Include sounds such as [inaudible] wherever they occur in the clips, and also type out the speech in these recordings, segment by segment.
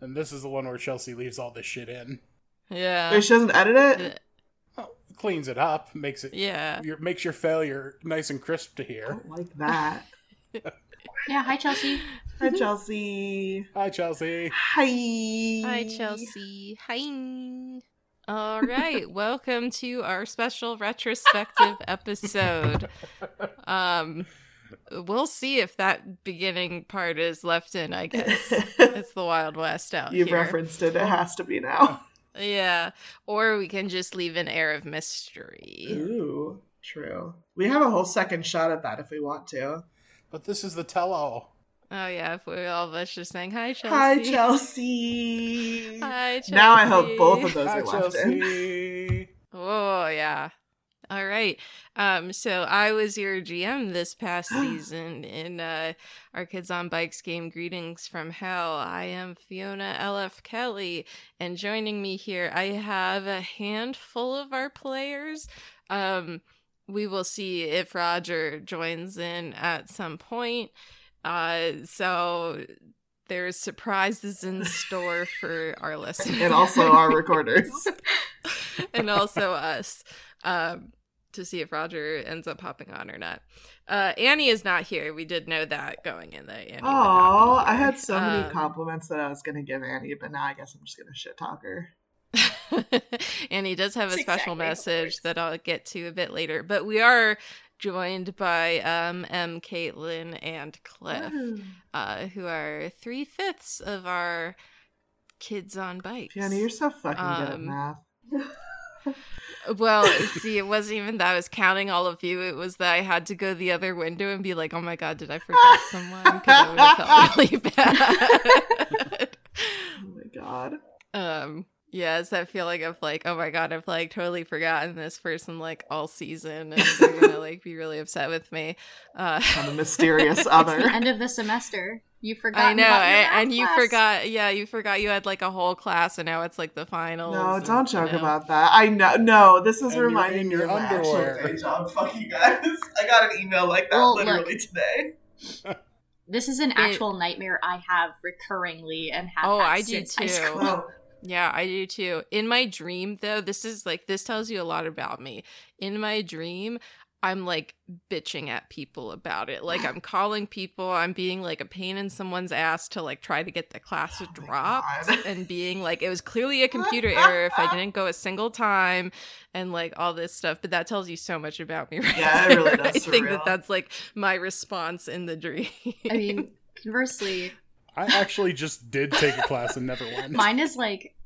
And this is the one where Chelsea leaves all this shit in. Yeah. Wait, she doesn't edit it? Well, cleans it up, makes it Yeah. your, makes your failure nice and crisp to I hear. don't like that. [laughs] Yeah, hi Chelsea. Hi, Chelsea. Hi, Chelsea. Hi. Hi, Chelsea. Hi. All right. [laughs] Welcome to our special retrospective episode. Um, we'll see if that beginning part is left in, I guess. [laughs] It's the Wild West out You've here. referenced it. It has to be now. Yeah. Or we can just leave an air of mystery. Ooh, true. We have a whole second shot at that if we want to. But this is the tell-all. Oh, yeah. If we all of us just saying, Hi, Chelsea. Hi, Chelsea. [laughs] Hi, Chelsea. Now I hope both of those Hi, are left in. Chelsea. Oh yeah. All right. Um so I was your GM this past season in uh our Kids on Bikes game Greetings from Hell. I am Fiona LF Kelly and joining me here I have a handful of our players. Um we will see if Roger joins in at some point. Uh so there's surprises in store for our listeners [laughs] And also our recorders. [laughs] and also us um, to see if Roger ends up popping on or not. Uh, Annie is not here. We did know that going in that Annie. Oh, I had so many Um, compliments that I was going to give Annie, but now I guess I'm just going to shit talk her. [laughs] Annie does have a special exactly message that I'll get to a bit later, but we are joined by um, Em. Kaitlyn and Cliff, uh, who are three fifths of our kids on bikes. Fiona, you're so fucking good at Um, math. [laughs] Well, see, it wasn't even that I was counting all of you. It was that I had to go the other window and be like, "Oh my god, did I forget someone?" Because I would have felt [laughs] really bad. Oh my god. um, yeah, it's that feeling of like, "Oh my god, I've like totally forgotten this person like all season, and they're gonna [laughs] like be really upset with me." Uh, On a mysterious [laughs] It's other. the end of the semester. You forgot. I know, about your I- math and you class. forgot. Yeah, you forgot you had like a whole class, and now it's like the finals. No, and, don't you joke know. about that. I know. No, this is And you're reminding in me your of my underwear. actual day job. [laughs] Fuck you guys. I got an email like that Well, look. literally today. This is an actual nightmare I have recurringly and have Oh, had I do since high too. school. Oh, Yeah, I do too. In my dream, though, this is like, this tells you a lot about me. In my dream, I'm like bitching at people about it. Like, I'm [gasps] calling people, I'm being like a pain in someone's ass to like try to get the class Oh dropped and being like, it was clearly a computer error if I [laughs] didn't go a single time and like all this stuff. But that tells you so much about me, [laughs] right? Yeah, it really does, I think that that's like my response in the [laughs] dream. I mean, conversely, I actually just did take a class and never went. [laughs] mine is like,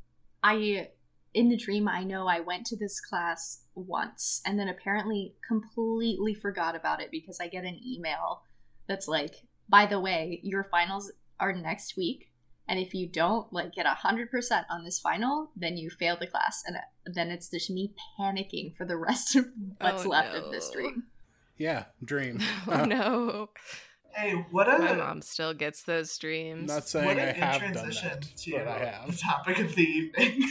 I in the dream I know I went to this class once and then apparently completely forgot about it because I get an email that's like, by the way, your finals are next week. And if you don't like get a hundred percent on this final, then you fail the class, and uh, then it's just me panicking for the rest of what's Oh, left of this dream. Yeah, dream. [laughs] oh uh, no. Hey, what a My mom still gets those dreams. Not saying what I a good have done transition that, to but I the topic of the evening.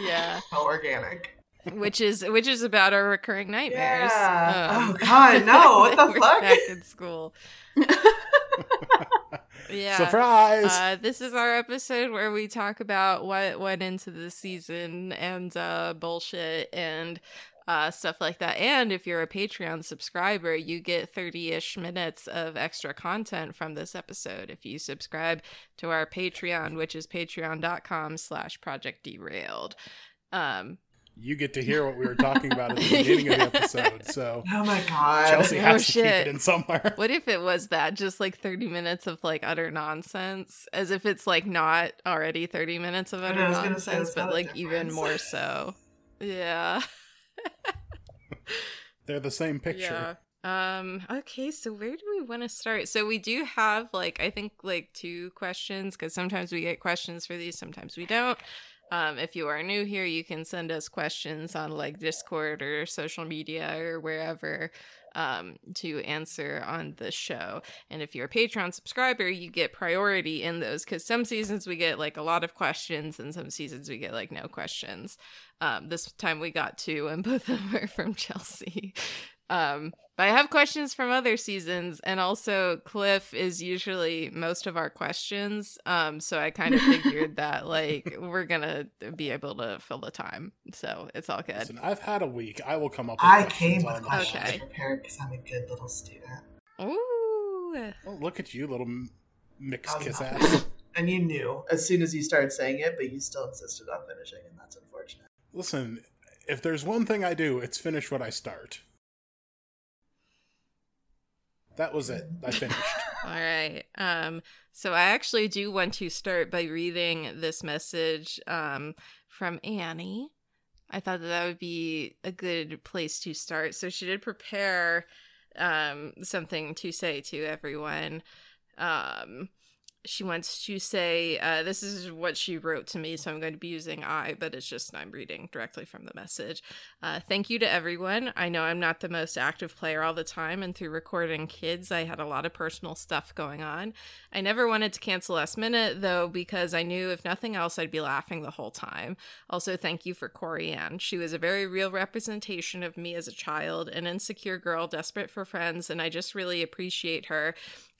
Yeah. [laughs] How organic. which is which is about our recurring nightmares. Yeah. Um, Oh, God, no, what [laughs] the we're fuck? Back in school. [laughs] Yeah. Surprise! Uh, this is our episode where we talk about what went into the season and uh, bullshit and uh, stuff like that. And if you're a Patreon subscriber, you get 30 ish minutes of extra content from this episode if you subscribe to our Patreon, which is patreon.com slash project derailed. Um, you get to hear what we were [laughs] talking about at the beginning of the episode, so [laughs] Oh my god. Chelsea Oh, has to keep it in somewhere. [laughs] What if it was that just like 30 minutes of like utter nonsense as if it's like not already 30 minutes of utter know, I was gonna say, nonsense but not a like even more so. Yeah. They're the same picture. Yeah. Um okay, so where do we want to start? So we do have like I think like two questions cuz sometimes we get questions for these, sometimes we don't. Um, if you are new here, you can send us questions on like Discord or social media or wherever um, to answer on the show. And if you're a Patreon subscriber, you get priority in those because some seasons we get like a lot of questions and some seasons we get like no questions. Um, this time we got two, and [laughs] both of them are from Chelsea. Um, But I have questions from other seasons, and also Cliff is usually most of our questions. Um, so I kind of figured [laughs] that like we're gonna be able to fill the time, so it's all good. Listen, I've had a week. I will come up. with I came with questions Okay. prepared because I'm a good little student. Ooh, Oh, look at you, little mix kiss ass. [laughs] And you knew as soon as you started saying it, but you still insisted on finishing, and that's unfortunate. Listen, if there's one thing I do, it's finish what I start. That was it. I finished. [laughs] All right. Um, so I actually do want to start by reading this message um, from Annie. I thought that that would be a good place to start. So she did prepare um, something to say to everyone. Um, she wants to say, uh, this is what she wrote to me, so I'm going to be using I, but it's just I'm reading directly from the message. Uh, thank you to everyone. I know I'm not the most active player all the time, and through recording kids, I had a lot of personal stuff going on. I never wanted to cancel last minute, though, because I knew if nothing else, I'd be laughing the whole time. Also, thank you for Corey Ann. She was a very real representation of me as a child, an insecure girl desperate for friends, and I just really appreciate her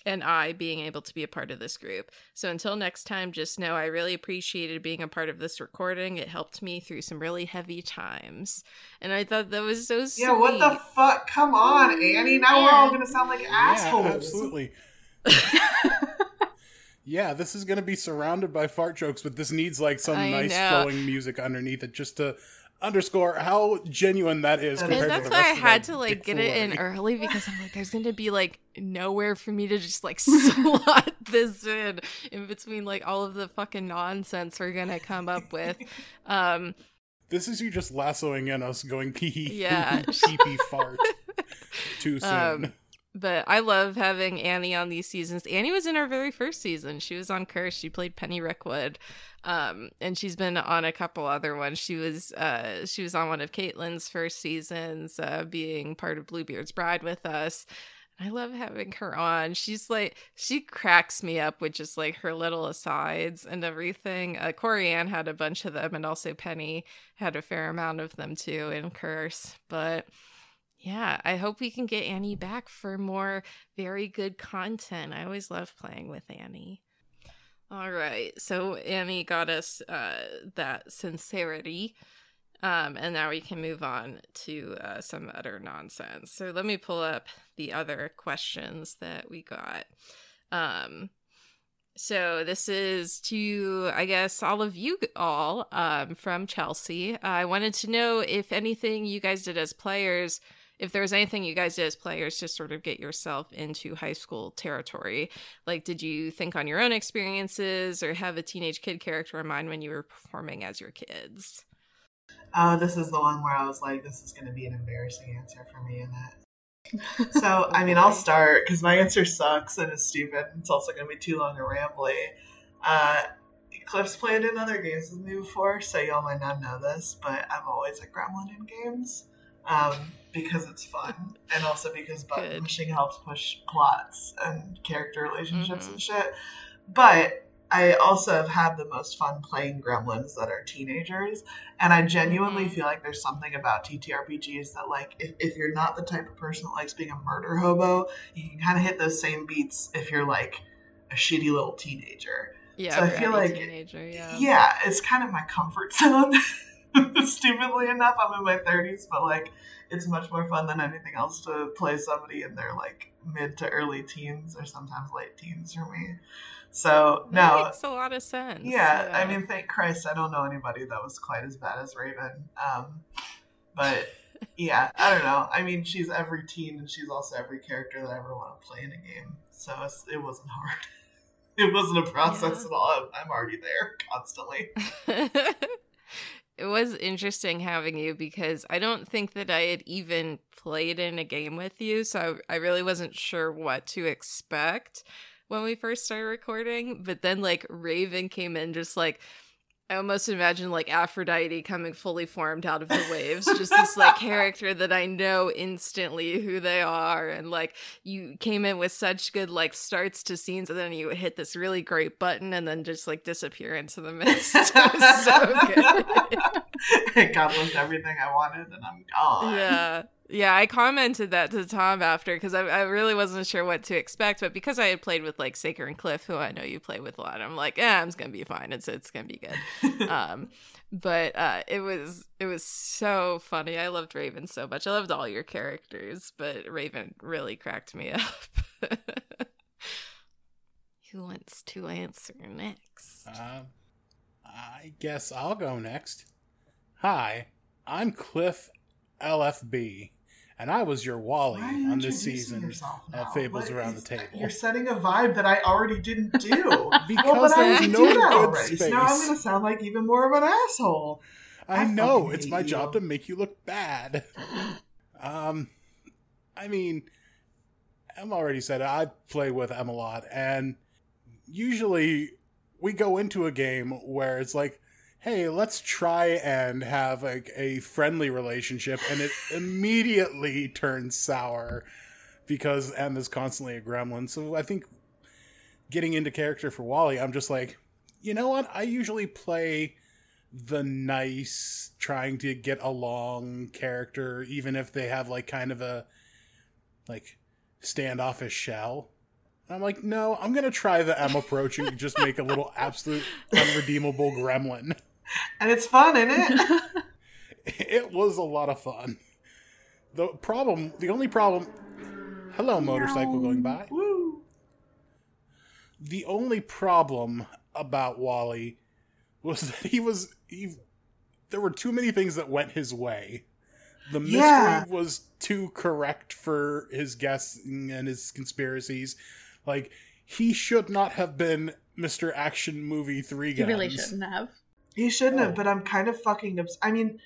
and I being able to be a part of this group. So until next time, just know I really appreciated being a part of this recording. It helped me through some really heavy times. And I thought that was so sweet. Yeah, what the fuck? Come on, mm, Annie. Now we're all gonna sound like assholes. Yeah, absolutely. [laughs] yeah, this is going to be surrounded by fart jokes, but this needs like some I nice know. flowing music underneath it just to underscore how genuine that is And compared to that's the why I had to like get it in early [laughs] because I'm like, there's gonna be like nowhere for me to just like [laughs] slot this in in between like all of the fucking nonsense we're gonna come up with. Um, This is you just lassoing in us going pee hee Yeah. pee pee fart [laughs] too soon. Um, but I love having Annie on these seasons. Annie was in our very first season. She was on Curse. She played Penny Rickwood, um, and she's been on a couple other ones. She was uh, she was on one of Kaitlyn's first seasons, uh, being part of Bluebeard's Bride with us. I love having her on. She's like she cracks me up with just like her little asides and everything. Uh, Corey Ann had a bunch of them, and also Penny had a fair amount of them too in Curse, but. Yeah, I hope we can get Annie back for more very good content. I always love playing with Annie. All right, so Annie got us uh, that sincerity, um, and now we can move on to uh, some utter nonsense. So let me pull up the other questions that we got. Um, so this is to, I guess, all of you all um, from Chelsea. I wanted to know if anything you guys did as players if there was anything you guys did as players to sort of get yourself into high school territory like did you think on your own experiences or have a teenage kid character in mind when you were performing as your kids Oh, this is the one where I was like, this is going to be an embarrassing answer for me in it. So, [laughs] I mean, I'll start because my answer sucks and is stupid. It's also going to be too long and rambly. Uh, Cliff's played in other games with me before, so y'all might not know this, but I'm always a gremlin in games um, because it's fun, and also because button Good. pushing helps push plots and character relationships Mhm. and shit. But I also have had the most fun playing gremlins that are teenagers, and I genuinely Mhm. feel like there's something about TTRPGs that, like, if, if you're not the type of person that likes being a murder hobo, you can kind of hit those same beats if you're like a shitty little teenager. yeah So I feel like- teenager yeah Yeah, it's kind of my comfort [laughs] zone. Stupidly enough, I'm in my 30s, but like, it's much more fun than anything else to play somebody in their like mid to early teens or sometimes late teens for me. So that no, makes a lot of sense yeah, I mean, thank Christ, I don't know anybody that was quite as bad as Raven. Um, but [laughs] yeah, I don't know. I mean, she's every teen, and she's also every character that I ever want to play in a game. So it's, it wasn't hard. [laughs] It wasn't a process Yeah. at all. I'm, I'm already there constantly. [laughs] it was interesting having you because I don't think that I had even played in a game with you, so I, I really wasn't sure what to expect when we first started recording. But then, like, Raven came in just like. I almost imagine like Aphrodite coming fully formed out of the waves, just this like [laughs] character that I know instantly who they are. And like you came in with such good like starts to scenes, and then you hit this really great button and then just like disappear into the mist. [laughs] it was so [laughs] good. it accomplished everything I wanted, and I'm gone. yeah Yeah, I commented that to Tom after because I, I really wasn't sure what to expect, but because I had played with like Saker and Cliff, who I know you play with a lot, I'm like, yeah, it's gonna be fine. It's it's gonna be good. [laughs] um, but uh, it was it was so funny. I loved Raven so much. I loved all your characters, but Raven really cracked me [laughs] up. who wants to answer next? Uh, I guess I'll go next. Hi, I'm Cliff LFB, and I was your Wally Why are you on this season of? Fables What Around the Table. You're setting a vibe that I already didn't do. [laughs] Because well, I there's already no did that already. So now I'm going to sound like even more of an asshole. I I know it's my you. job to make you look bad. [laughs] Um, I mean, Em already said it, I play with Em a lot, and usually we go into a game where it's like, hey, let's try and have like a friendly relationship, and it [laughs] immediately turns sour because Em is constantly a gremlin. So I think getting into character for Wally, I'm just like, you know what? I usually play the nice, trying to get along character, even if they have like kind of a like standoffish shell. And I'm like, no, I'm gonna try the Em approach and just make a little [laughs] absolute unredeemable gremlin. And it's fun, isn't it? [laughs] It was a lot of fun. The problem, the only problem. Hello, motorcycle going by. Woo. the only problem about Wally was that he was he there were too many things that went his way. The mystery Yeah. was too correct for his guessing and his conspiracies. Like he should not have been Mr. Action Movie 3 You guns. really shouldn't have. He shouldn't Oh. have, but I'm kind of fucking obs- I mean,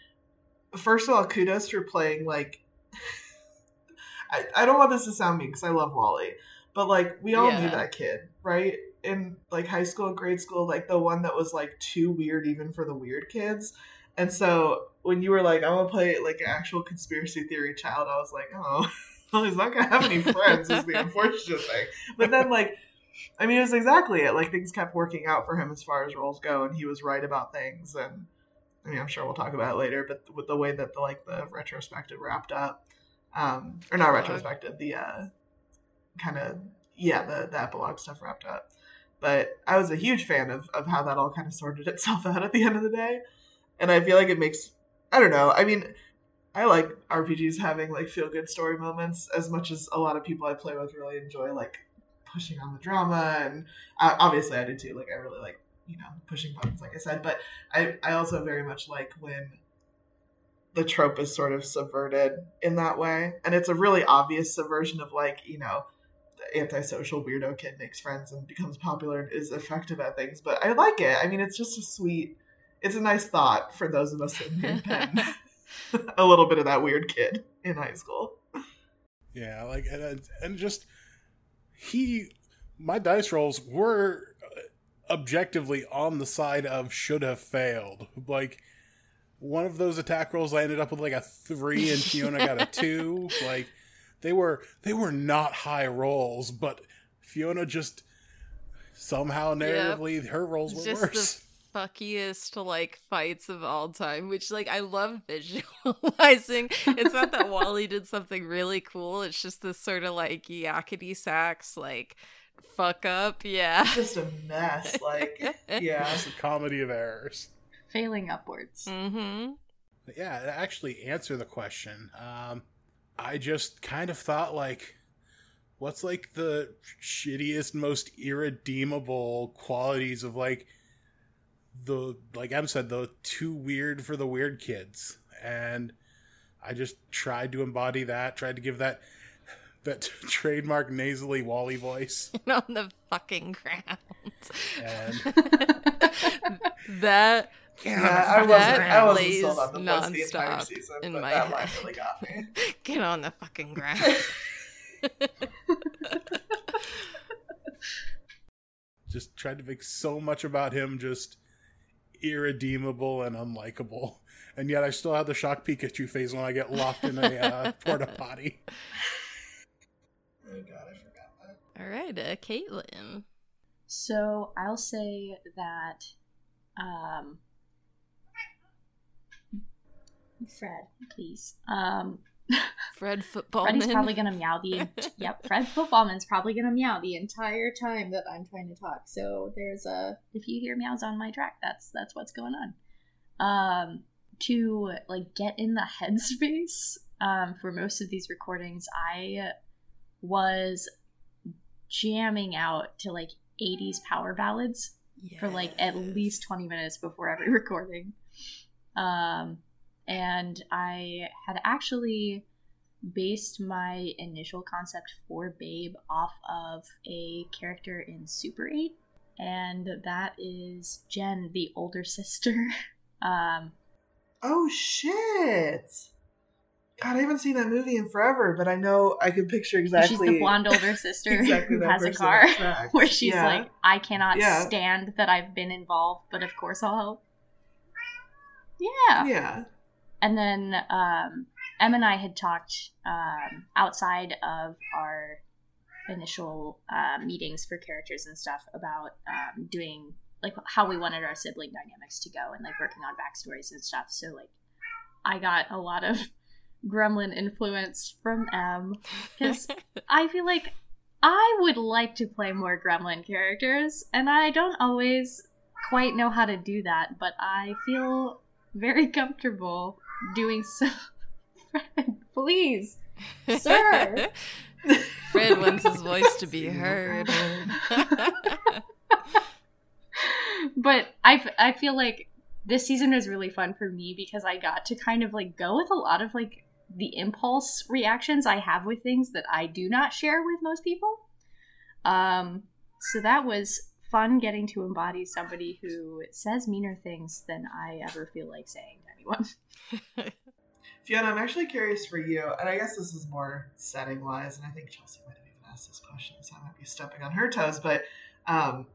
first of all, kudos for playing like. [laughs] I, I don't want this to sound mean because I love Wally, but like we all knew that kid, right? In like high school, grade school, like the one that was like too weird even for the weird kids. And so when you were like, I'm gonna play like an actual conspiracy theory child, I was like, oh, well, [laughs] he's not gonna have any friends. is the [laughs] unfortunate thing. But then like I mean, it was exactly it. Like things kept working out for him as far as roles go, and he was right about things. And I mean, I'm sure we'll talk about it later. But with the way that the like the retrospective wrapped up, um, or not Epilogue. retrospective, the uh, kind of yeah, the the epilogue stuff wrapped up. But I was a huge fan of of how that all kind of sorted [laughs] itself out at the end of the day, and I feel like it makes I don't know. I mean. I like RPGs having like feel good story moments as much as a lot of people I play with really enjoy like pushing on the drama and uh, obviously I did too. Like I really like you know pushing buttons, like I said. But I I also very much like when the trope is sort of subverted in that way, and it's a really obvious subversion of like you know the antisocial weirdo kid makes friends and becomes popular and is effective at things. But I like it. I mean, it's just a sweet. It's a nice thought for those of us that [laughs] made pen [laughs] a little bit of that weird kid in high school. Yeah, like and and just he my dice rolls were objectively on the side of should have failed. Like one of those attack rolls I ended up with like a 3 and Fiona got a 2. [laughs] Like they were they were not high rolls, but Fiona just somehow narratively her rolls were Just worse. The fuckiest like fights of all time, which like I love [laughs] visualizing. it's not that Wally did something really cool. It's just this sort of like yakety sax like fuck up. Yeah. Just a mess. Like yeah. [laughs] It's a comedy of errors. Failing upwards. Mm-hmm. Yeah, to actually answer the question, um, I just kind of thought like, what's like the shittiest, most irredeemable qualities of like the like Em said, the too weird for the weird kids, and I just tried to embody that, tried to give that that [laughs] trademark nasally Wally voice, [laughs] on the fucking ground. and [laughs] that Yeah, I wasn't. That I wasn't plays sold on the voice the entire season, in but my that head. really got me. get on the fucking ground. just tried to make so much about him just irredeemable and unlikable. And yet I still have the shock Pikachu phase when I get locked in a uh, [laughs] porta potty. Oh god, I forgot that. All right, uh, Kaitlyn. So I'll say that um Fred, please. Um [laughs] Fred Footballman. Freddy's probably gonna meow the [laughs] yep. Fred Footballman's probably gonna meow the entire time that I'm trying to talk. So there's a if you hear meows on my track, that's that's what's going on. Um, to like get in the headspace um, for most of these recordings, I was jamming out to like 80s power ballads yes. for like at least 20 minutes before every [laughs] recording. Um, and I had actually based my initial concept for Babe off of a character in Super 8, and that is Jen, the older [laughs] sister. um, oh shit! God, I haven't seen that movie in forever, but I know I can picture exactly. She's the blonde older [laughs] sister exactly who has a car, [laughs] where she's yeah. like, "I cannot yeah. stand that I've been involved, but of course I'll help." Yeah. Yeah. And then um, Em and I had talked um, outside of our initial uh, meetings for characters and stuff about um, doing like how we wanted our sibling dynamics to go and like working on backstories and stuff. So like I got a lot of gremlin influence from Em because [laughs] I feel like I would like to play more gremlin characters and I don't always quite know how to do that, but I feel very comfortable doing [laughs] so. Fred, please, sir. [laughs] Fred wants his voice to be heard. [laughs] but I, I feel like this season was really fun for me because I got to kind of like go with a lot of like the impulse reactions I have with things that I do not share with most people. Um, so that was fun getting to embody somebody who says meaner things than I ever feel like saying anyone. [laughs] Fiona, I'm actually curious for you, and I guess this is more setting wise, and I think Chelsea might have even asked this question, so I might be stepping on her toes, but um,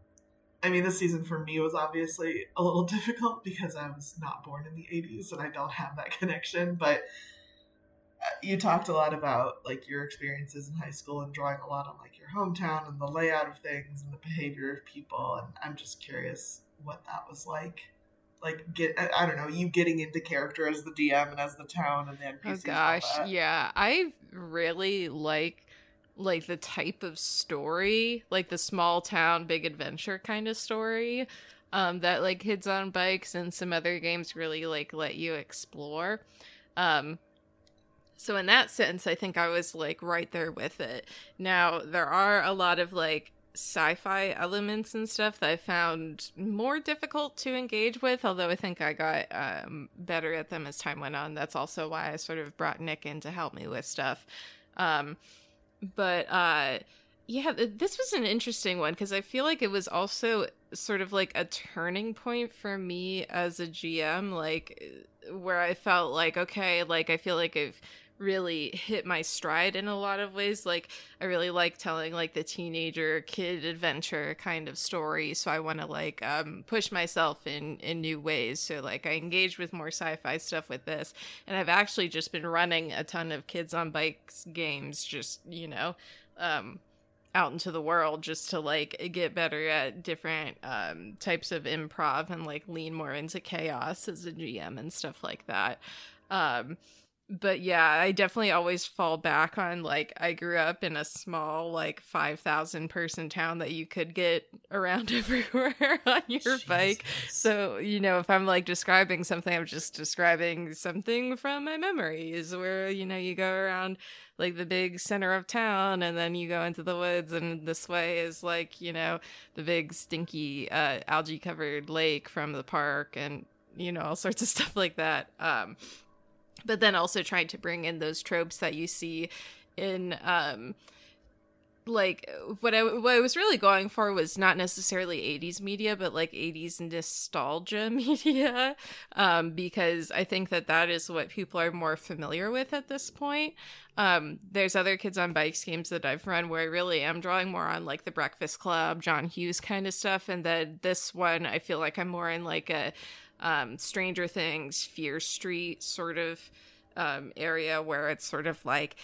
I mean, this season for me was obviously a little [laughs] difficult because I was not born in the 80s and I don't have that connection, but you talked a lot about like your experiences in high school and drawing a lot on like your hometown and the layout of things and the behavior of people and i'm just curious what that was like like get i don't know you getting into character as the dm and as the town and then oh gosh yeah. I really like like the type of story like the small town big adventure kind of story um that like kids on bikes and some other games really like let you explore. Um so in that sense, I think I was like right there with it. Now, there are a lot of like sci-fi elements and stuff that I found more difficult to engage with, although I think I got um, better at them as time went on. That's also why I sort of brought Nick in to help me with stuff. Um, but uh, yeah, this was an interesting one because I feel like it was also sort of like a turning point for me as a GM, like where I felt like, okay, like I feel like I've really hit my stride in a lot of ways. Like I really like telling like the teenager kid adventure kind of story. So I want to like um, push myself in in new ways. So like I engage with more sci-fi stuff with this, and I've actually just been running a ton of kids on bikes games. Just you know. Um, out into the world just to like get better at different um, types of improv and like lean more into chaos as a GM and stuff like that. Um, but yeah, I definitely always fall back on like I grew up in a small like 5,000 person town that you could get around [laughs] everywhere on your Jesus. bike. So, you know, if I'm like describing something, I'm just describing something from my memories where, you know, you go around like the big center of town and then you go into the woods and this way is like, you know, the big stinky uh, algae covered lake from the park and you know all sorts of [laughs] stuff like that. Um but then also trying to bring in those tropes that you see in um like what I what I was really going for was not necessarily 80s media but like 80s nostalgia [laughs] media um because I think that that is what people are more familiar with at this point. Um there's other kids on bikes games that I've run where I really am drawing more on like the Breakfast Club John Hughes kind of stuff and then this one I feel like I'm more in like a um, Stranger Things, Fear Street sort of um, area where it's sort of like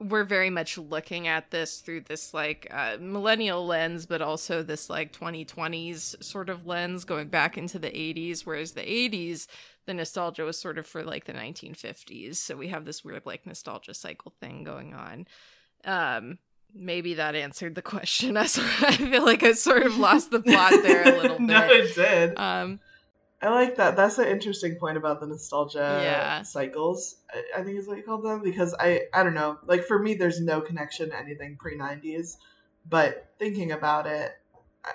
we're very much looking at this through this like uh, millennial lens, but also this like 2020s sort of lens going back into the 80s. Whereas the 80s, the nostalgia was sort of for like the 1950s. So we have this weird like nostalgia cycle thing going on. Um, maybe that answered the question. [laughs] I, sort of, I feel like I sort of lost the plot there a little [laughs] bit. no, it did. Um, I like that. That's an interesting point about the nostalgia Yeah. cycles. I, I think is what you called them because I I don't know. Like for me, there's no connection to anything pre '90s, but thinking about it,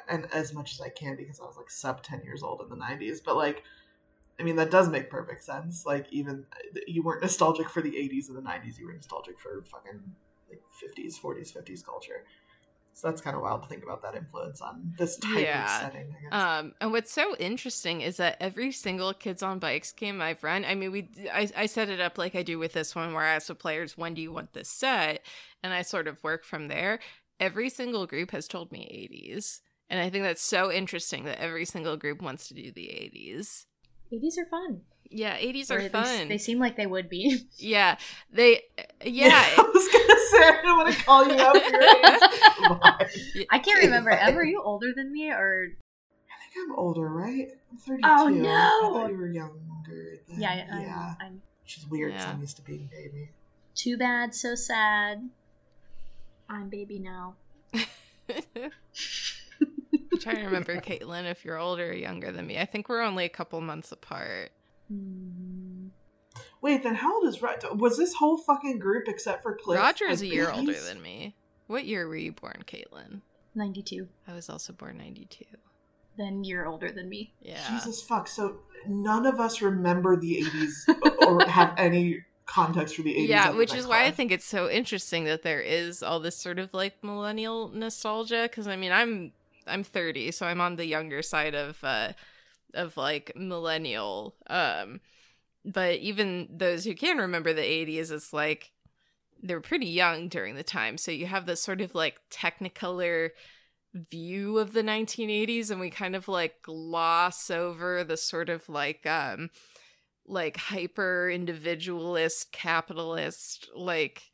and as much as I can because I was like sub 10 years old in the '90s, but like. I mean that does make perfect sense. Like even uh, you weren't nostalgic for the 80s and the 90s, you were nostalgic for fucking like 50s, 40s, 50s culture. So that's kind of wild to think about that influence on this type Yeah. of setting. I guess. Um, and what's so interesting is that every single Kids on Bikes game I've run, I mean, we, I, I set it up like I do with this one, where I ask the players, "When do you want this set?" and I sort of work from there. Every single group has told me 80s, and I think that's so interesting that every single group wants to do the 80s. 80s are fun. Yeah, 80s Or are fun. They seem like they would be. yeah, they, yeah. [laughs] I was gonna say I don't want to call you out for your [laughs] age. I can't remember. Ever, are you older than me or I think I'm older, right? I'm 32. Oh, I no! thought you were younger. Than, yeah, I'm, yeah. I'm Which is weird Yeah. I'm used to being baby. too bad, so sad. I'm baby now. I'm trying to remember, Kaitlyn, if you're older or younger than me. I think we're only a couple months apart. [laughs] Hmm. Wait, then how old is Roger? Was this whole fucking group except for Cliff? Roger's a like year older than me. What year were you born, Kaitlyn? 92. I was also born 92. Then you're older than me. Yeah. Jesus fuck. So none of us remember the 80s [laughs] or have any context for the 80s. Yeah, which is why I think it's so interesting that there is all this sort of like millennial nostalgia because I mean, I'm I'm 30, so I'm on the younger side of uh of like millennial um but even those who can remember the 80s it's like they were pretty young during the time. So you have this sort of like technicolor view of the 1980s and we kind of like gloss over the sort of like um like hyper individualist capitalist like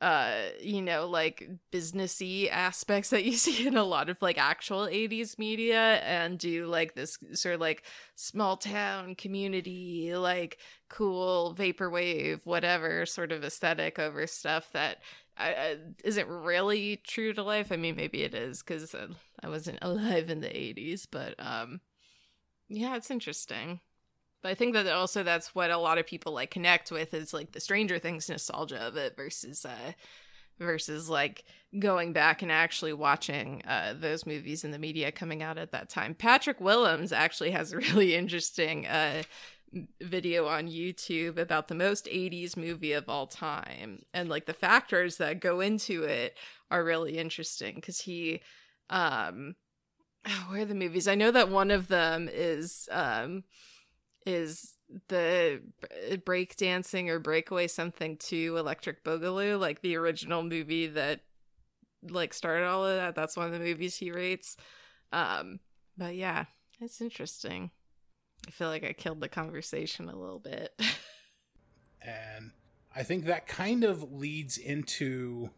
uh you know like businessy aspects that you [laughs] see in a lot of like actual 80s media and do like this sort of like small town community like cool vaporwave whatever sort of aesthetic over stuff that I, isn't really true to life? I mean maybe it is because uh, i wasn't [laughs] alive in the 80s but um yeah it's interesting but I think that also that's what a lot of people like connect with is like the Stranger Things nostalgia of it versus uh versus like going back and actually watching uh those movies in the media coming out at that time. Patrick Willems actually has a [laughs] really interesting uh video on YouTube about the most 80s movie of all time and like the factors that go into it are really interesting cuz he um [sighs] where are the movies? I know that one of them is um is the break dancing or breakaway something to electric boogaloo like the original movie that like started all of that. That's one of the movies he rates. Um but yeah it's interesting. I feel like i killed the conversation a little bit. [laughs] And I think that kind of leads into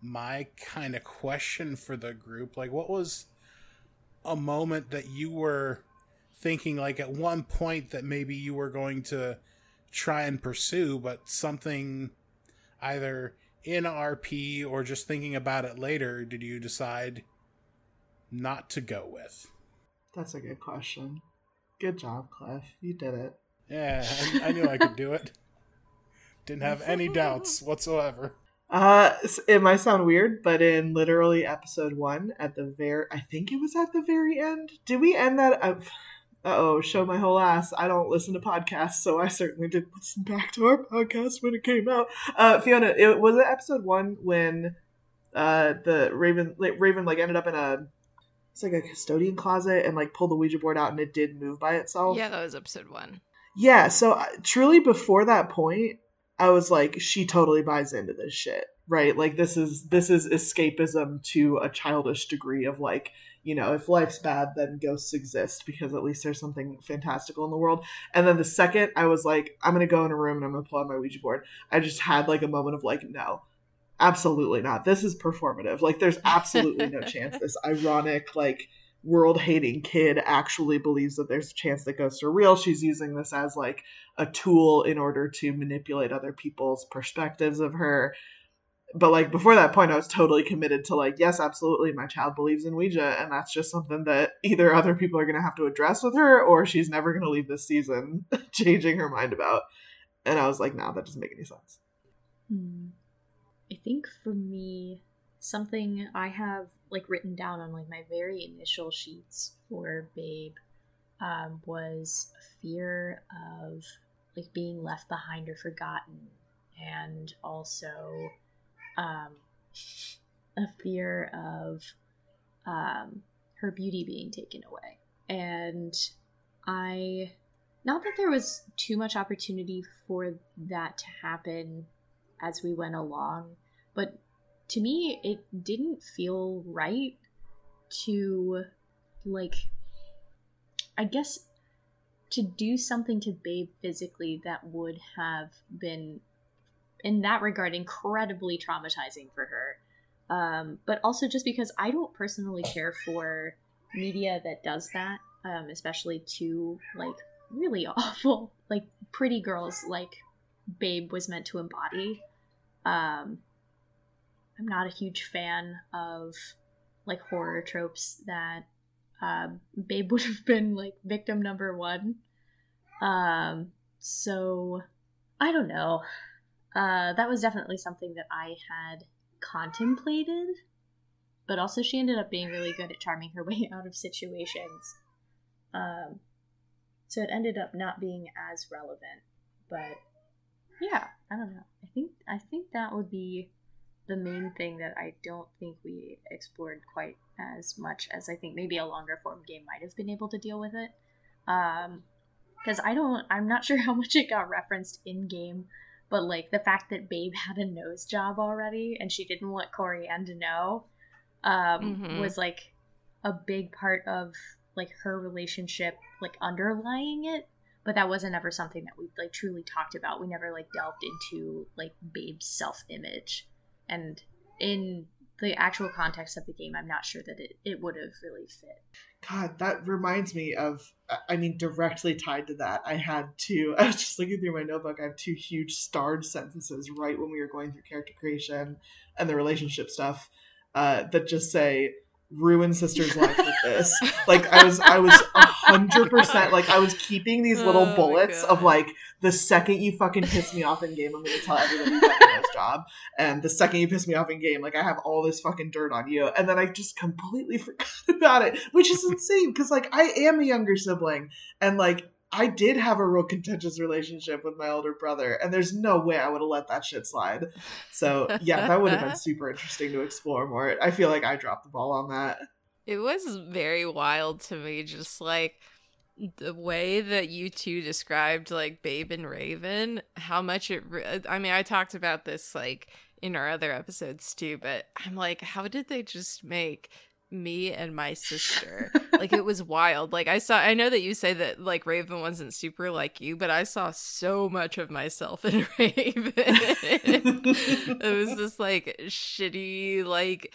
my kind of question for the group. Like, what was a moment that you were thinking, like, at one point that maybe you were going to try and pursue, but something either in RP or just thinking about it later, did you decide not to go with? That's a good question. Good job, Cliff. You did it. Yeah, I, I knew I could do it. Didn't have any [laughs] doubts whatsoever. Uh, it might sound weird, but in literally episode one, at the very, I think it was at the very end. Did we end that? Uh oh, show my whole ass. I don't listen to podcasts, so I certainly didn't listen back to our podcast when it came out. Uh, Fiona, it was it episode one when uh the Raven Raven like ended up in a it's like a custodian closet and like pulled the Ouija board out and it did move by itself. yeah that was episode one Yeah, so uh, truly before that point, I was like, she totally buys into this shit, right? Like this is this is escapism to a childish degree of like, you know, if life's bad, then ghosts exist because at least there's something fantastical in the world. And then the second I was like, I'm gonna go in a room and I'm gonna pull out my Ouija board, I just had like a moment of like, no, absolutely not. This is performative. Like, there's absolutely no chance [laughs] this ironic, like, world hating kid actually believes that there's a chance that ghosts are real. She's using this as like a tool in order to manipulate other people's perspectives of her. But like before that point, I was totally committed to like, yes, absolutely, my child believes in Ouija, and that's just something that either other people are gonna have to address with her, or she's never gonna leave this season [laughs] changing her mind about. And I was like, no, that doesn't make any sense. Hmm. I think for me, something I have like written down on like my very initial sheets for Babe um, was fear of like being left behind or forgotten, and also um, a fear of um, her beauty being taken away. And I, not that there was too much opportunity for that to happen as we went along, but to me, it didn't feel right to, like, I guess, to do something to Babe physically that would have been, in that regard, incredibly traumatizing for her. Um, but also just because I don't personally care for media that does that, um, especially to, like, really [laughs] awful, like, pretty girls like Babe was meant to embody. Um, I'm not a huge fan of like horror tropes that uh, Babe [laughs] would have been like victim number one. Um, so I don't know. Uh, that was definitely something that I had contemplated, but also she ended up being really good at charming her [laughs] way out of situations. Um, so it ended up not being as relevant, but yeah, I don't know. I think I think that would be the main thing that I don't think we explored quite as much as I think maybe a longer form game might have been able to deal with it. Um, because I don't, I'm not [laughs] sure how much it got referenced in game, but like the fact that Babe had a nose job already and she didn't want Corianne to know, um, mm-hmm. was like a big part of like her relationship, like underlying it. But that wasn't ever something that we like truly talked about. We never like delved into like Babe's self image and in the actual context of the game, I'm not sure that it, it would have really fit. God, that reminds me of, I mean, directly tied to that. I had two, [laughs] I was just looking through my notebook. I have two huge starred sentences right when we were going through character creation and the relationship stuff uh, that just say, ruin sister's life with [laughs] this. like I was I was a hundred [laughs] percent like I was keeping these little oh bullets of like the second you fucking piss me off in game, I'm gonna tell everybody you got a job. And the second you piss me off in game, like I have all this fucking dirt on you. And then I just completely [laughs] forgot about it. Which is insane because like I am a younger sibling and like I did have a real contentious relationship with my older brother, and there's no way I would have let that shit slide. So yeah, that would have been [laughs] super interesting to explore more. I feel like I dropped the ball on that. It was very wild to me, just like the way that you two described like Babe and Raven, how much it. Re- I mean, I talked about this like in our other episodes too, but I'm like, how did they just make me and my sister. [laughs] like it was wild. Like I saw I know that you say that like Raven wasn't super like you, but I saw so much of myself [laughs] in Raven. [laughs] it was this like shitty like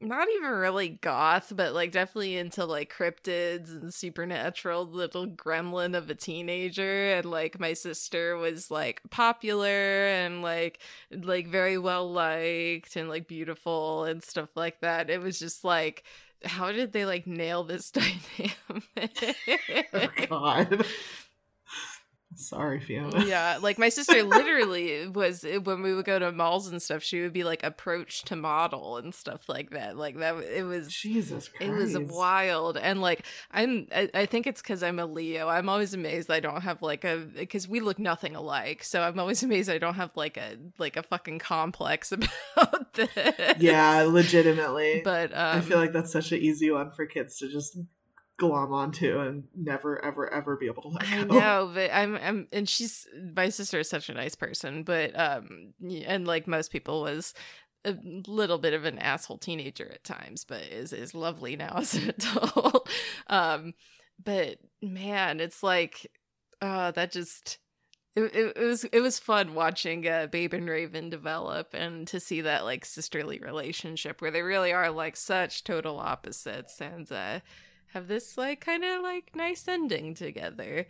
not even really goth, but like definitely into like cryptids and supernatural little gremlin of a teenager. And like my sister was like popular and like like very well liked and like beautiful and stuff like that. It was just like how did they like nail this [laughs] dynamic? oh God. Sorry, Fiona. [laughs] Yeah, like my sister literally was when we would go to malls and stuff. She would be like approached to model and stuff like that. Like that, it was Jesus. Christ. It was wild, and like I'm. I, I think it's because I'm a Leo. I'm always amazed I don't have like a because we look nothing alike. So I'm always [laughs] amazed I don't have like a like a fucking complex [laughs] about this. Yeah, legitimately. But um, I feel like that's such an easy one for kids to just glom onto and never ever ever be able to let go. I know, [laughs] but I'm I'm and she's my sister is such a nice person, but um and like most people was a little bit of an asshole teenager at times, but is is lovely now [laughs] as an adult. um but man, it's like uh that just it, it, it, was it was fun watching uh, Babe and Raven develop and to see that like sisterly relationship where they really are like such total opposites and uh, have this like kind of like nice ending together.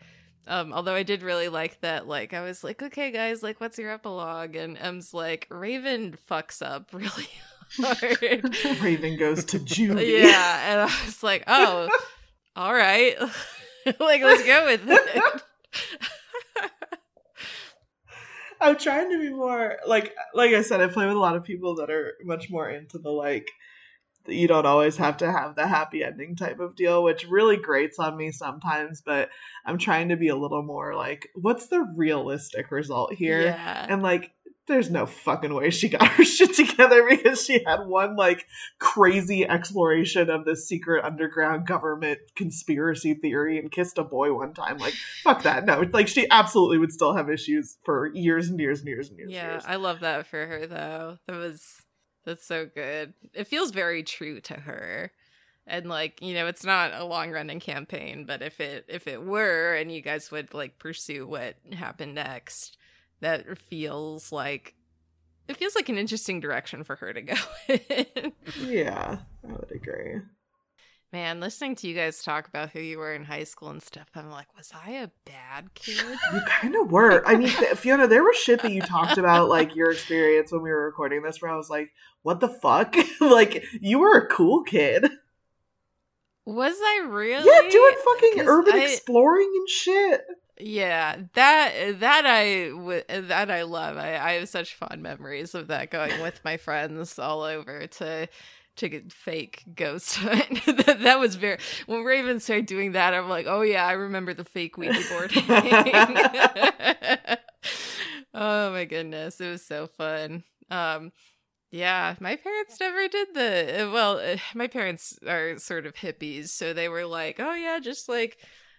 Um, although I did really like that, like I was like, okay, guys, like what's your epilogue? And Em's like, Raven fucks up [laughs] really hard. [laughs] Raven goes to Judy. Yeah, and I was like, oh, all right, [laughs] like let's go with it. I'm trying to be more like like I said, I play with a lot of people that are much more into the like you don't always have to have the happy ending type of deal, which really grates on me sometimes, but I'm trying to be a little more like, what's the realistic result here? Yeah. And like there's no fucking way she got [laughs] her shit together because she had one like crazy exploration of this secret underground government conspiracy theory and kissed a boy one time. Like, fuck that. No, like she absolutely would still have issues for years and years and years and years. Yeah, years. I love that for her though. That was that's so good. It feels very true to her. And like, you know, it's not a long running campaign, but if it if it were and you guys would like pursue what happened next, that feels like it feels like an interesting direction for her to go [laughs] in. yeah, I would agree. Man, listening to you guys talk about who you were in high school and stuff, I'm like, was I a bad [laughs] kid? You kind of were. I mean, Fiona, there was shit that you talked about, [laughs] like your experience when we were recording this, where I was like, what the fuck? [laughs] like, you were a cool kid. Was I really? Yeah, doing fucking urban I- exploring and shit. Yeah, that that I w- that I love. I, I have such fond memories of that going with my friends all over to to get fake ghost hunt. [laughs] that, that was very when Raven started doing that. I'm like, oh yeah, I remember the fake Ouija board. [laughs] [laughs] oh my goodness, it was so fun. Um, yeah, my parents never did the well. uh, My parents are sort of hippies, so they were like, oh yeah, just like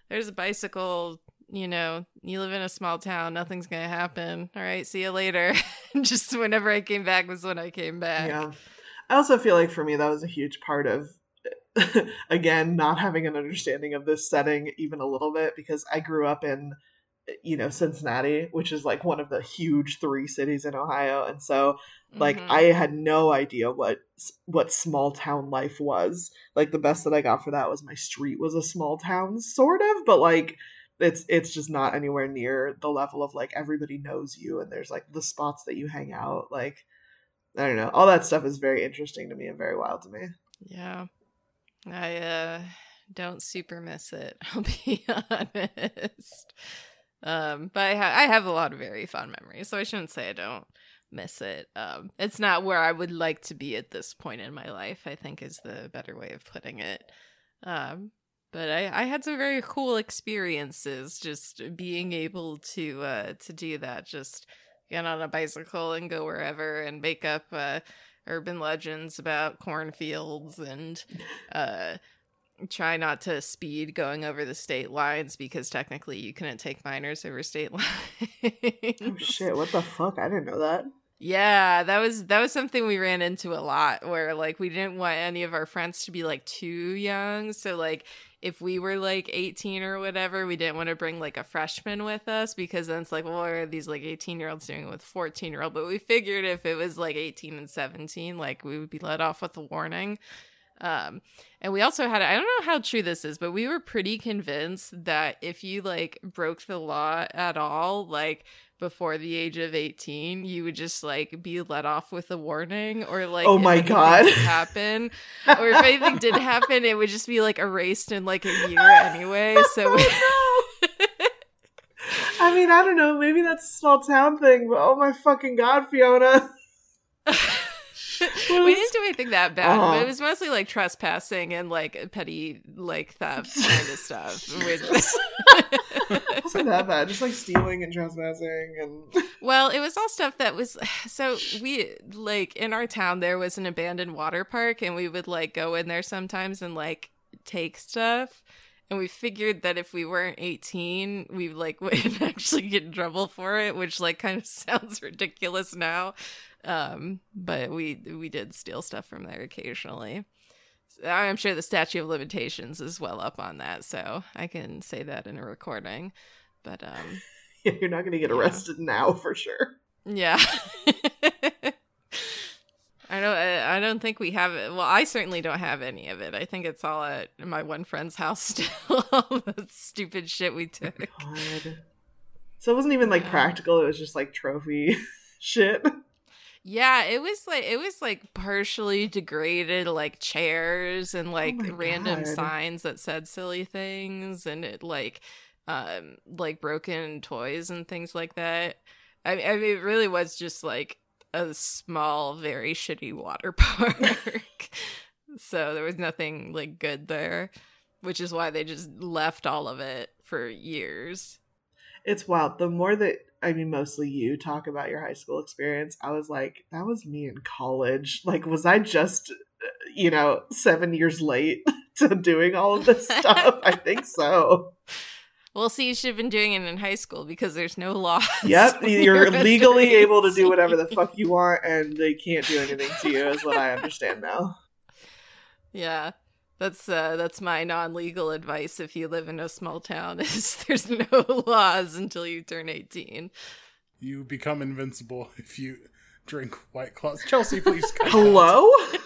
there's a bicycle you know, you live in a small town, nothing's gonna happen. All right, see you later. Just whenever I came back was when I came back. Yeah. I also feel like for me, that was a huge part of, [laughs] again, not having an understanding of this setting even a little bit because I grew up in, you know, Cincinnati, which is like one of the huge three cities in Ohio. And so, like, Mhm. I had no idea what what small town life was. Like, the best that I got for that was my street was a small town, sort of, but like, it's it's just not anywhere near the level of like everybody knows you and there's like the spots that you hang out like i don't know all that stuff is very interesting to me and very wild to me Yeah. I uh don't super miss it, [laughs] I'll be [laughs] honest. Um, but I, ha- I have a lot of very fond memories, so I shouldn't say I don't miss it. Um, it's not where I would like to be at this point in my life, I think is the better way of putting it. Um, but I, I had some very cool experiences just being able to uh to do that just get on a bicycle and go wherever and make up uh urban legends about cornfields and [laughs] uh try not to speed going over the state lines because technically you couldn't take minors over state [laughs] lines. oh shit what the fuck i didn't know that Yeah, that was that was something we ran into a lot where like we didn't want any of our friends to be like too young. So like if we were like 18 or whatever, we didn't want to bring like a freshman with us because then it's like, well, what are these like 18 year olds doing with 14 year old? But we figured if it was like 18 and 17, like we would be let off with a warning. Um, and we also had, I don't know how true this is, but we were pretty convinced that if you like broke the law at all, like before the age of 18, you would just like be let off with a warning or like, Oh my God. happen or if anything did [laughs] happen, it would just be like erased in like a year [laughs] anyway. So [laughs] i mean i don't know maybe that's a small town thing but oh my fucking god fiona we didn't do anything that bad, but Uh-huh. it was mostly like trespassing and like petty like theft [laughs] kind of stuff. Which wasn't that bad just like stealing and trespassing and [laughs] well, it was all stuff that was [sighs] so we like in our town there was an abandoned water park and we would like go in there sometimes and like take stuff. And we figured that if we weren't 18, we like [laughs] would actually get in trouble for it, which like kind of [laughs] sounds ridiculous now. Um, but we we did steal stuff from there occasionally. I'm sure the statute of limitations is well up on that, so I can say that in a recording. But um [laughs] You're not going to get arrested now for sure. Yeah. I don't. I don't think we have it. Well, I certainly don't have any of it. I think it's all at my one friend's house [laughs] still. all the stupid shit we took. God. So it wasn't even like Yeah. practical. It was just like trophy [laughs] shit. Yeah, it was like it was like partially degraded, like chairs and like my random God. signs that said silly things, and it like, um, like broken toys and things like that. I, I mean, it really was just like a small, very shitty water [laughs] park. so there was nothing like good there, which is why they just left all of it for years. It's wild. The more that I mean, mostly you talk about your high school experience, I was like, that was me in college. Like, was I just, you know, seven years late [laughs] to doing all of this [laughs] stuff? I think so. Well, see, you should have been doing it in high school because there's no laws. [laughs] Yep, when you're under legally able to do whatever the fuck you want, and they can't do anything to you, is what I understand now. Yeah. That's uh that's my non-legal advice if you live in a small town [laughs] is there's no laws until you turn 18. You become invincible if you drink White Claws. Chelsea, please. [laughs] cut that.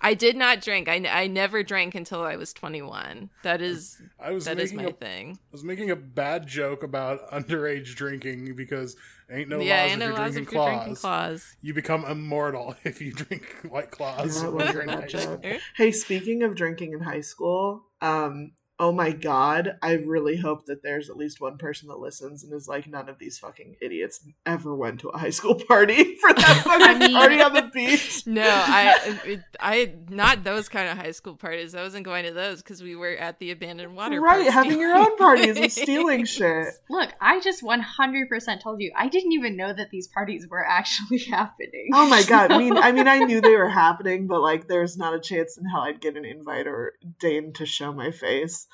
Hello? I did not drink. I, I never drank until I was 21. That is I was that is making my a, thing. I was making a bad joke about [laughs] underage drinking because ain't no yeah, laws I if know you're laws drinking if you're drinking claws. claws. You become immortal [laughs] if you drink White Claws [laughs] That when was you're in a high bad school. joke. Hey, speaking of drinking in high school, um, oh my god, I really hope that there's at least one person that listens and is like, none of these fucking idiots ever went to a high school [laughs] party for that [laughs] fucking mean- party on the beach. [laughs] No, I it, I not those kind of high school parties. I wasn't going to those because we were at the abandoned water. right, park having your own parties and things. stealing shit. Look, I just 100% told you. I didn't even know that these parties were actually happening. Oh my god! I mean, I mean, I knew they were happening, but like, there's not a chance in hell I'd get an invite or deign to show my face.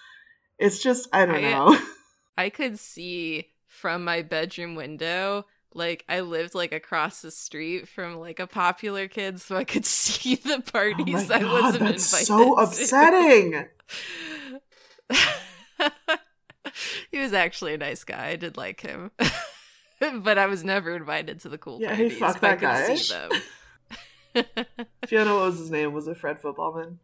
It's just, I don't I- know. Uh, [laughs] I could see from my bedroom window. Like I lived like across the street from like a popular kid, so I could [laughs] see the Oh parties my I god, wasn't that's invited. so upsetting. [laughs] he was actually a nice guy. I did like him, but I was never invited to the cool Yeah, parties. fuck but I that could guy. see them. Fiona, what was his name? Was it Fred Footballman?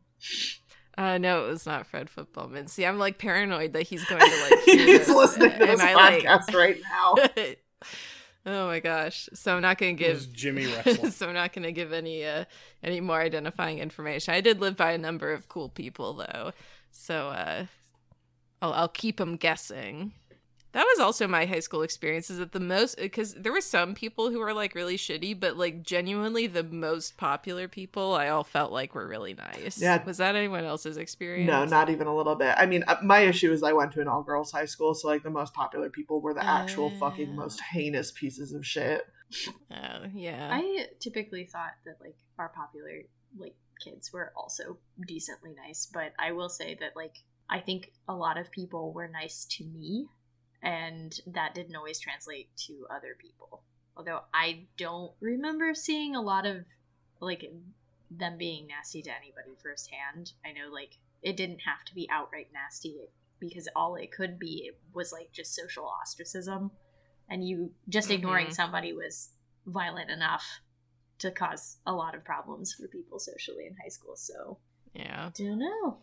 Uh, no, it was not Fred Footballman. See, I'm like paranoid that he's going to like. [laughs] He's this, listening to and this I, like- podcast right now. [laughs] oh my gosh! So I'm not going to give. Jimmy [laughs] Wrestling. so I'm not going to give any uh any more identifying information. I did live by a number of cool people though, so uh, I'll I'll keep them guessing. That was also my high school experience. Is that the most because there were some people who were like really shitty, but like genuinely the most popular people I all felt like were really nice. Yeah. was that anyone else's experience? No, not even a little bit. I mean, uh, my issue is I went to an all girls high school, so like the most popular people were the actual fucking Oh. most heinous pieces of shit. Oh yeah. I typically thought that like our popular like kids were also decently nice, but I will say that like I think a lot of people were nice to me and that didn't always translate to other people. Although I don't remember seeing a lot of like them being nasty to anybody firsthand. I know like it didn't have to be outright nasty because all it could be was like just social ostracism and you just ignoring Mhm. somebody was violent enough to cause a lot of problems for people socially in high school. So yeah. I don't know.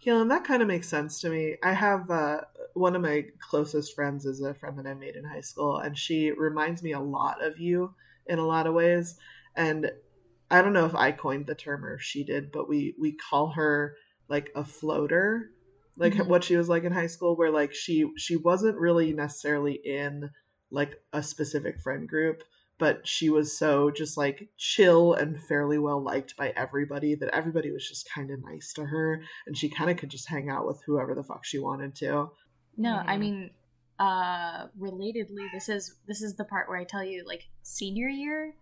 Yeah, and that kind of makes sense to me. I have uh, one of my closest friends is a friend that I made in high school, and she reminds me a lot of you in a lot of ways. And I don't know if I coined the term or if she did, but we we call her like a floater, like Mhm. what she was like in high school, where like she she wasn't really necessarily in like a specific friend group, but she was so just like chill and fairly well liked by everybody that everybody was just kind of nice to her and she kind of could just hang out with whoever the fuck she wanted to. No, I Mhm. mean, uh, relatedly, this is this is the part where I tell you, like senior year,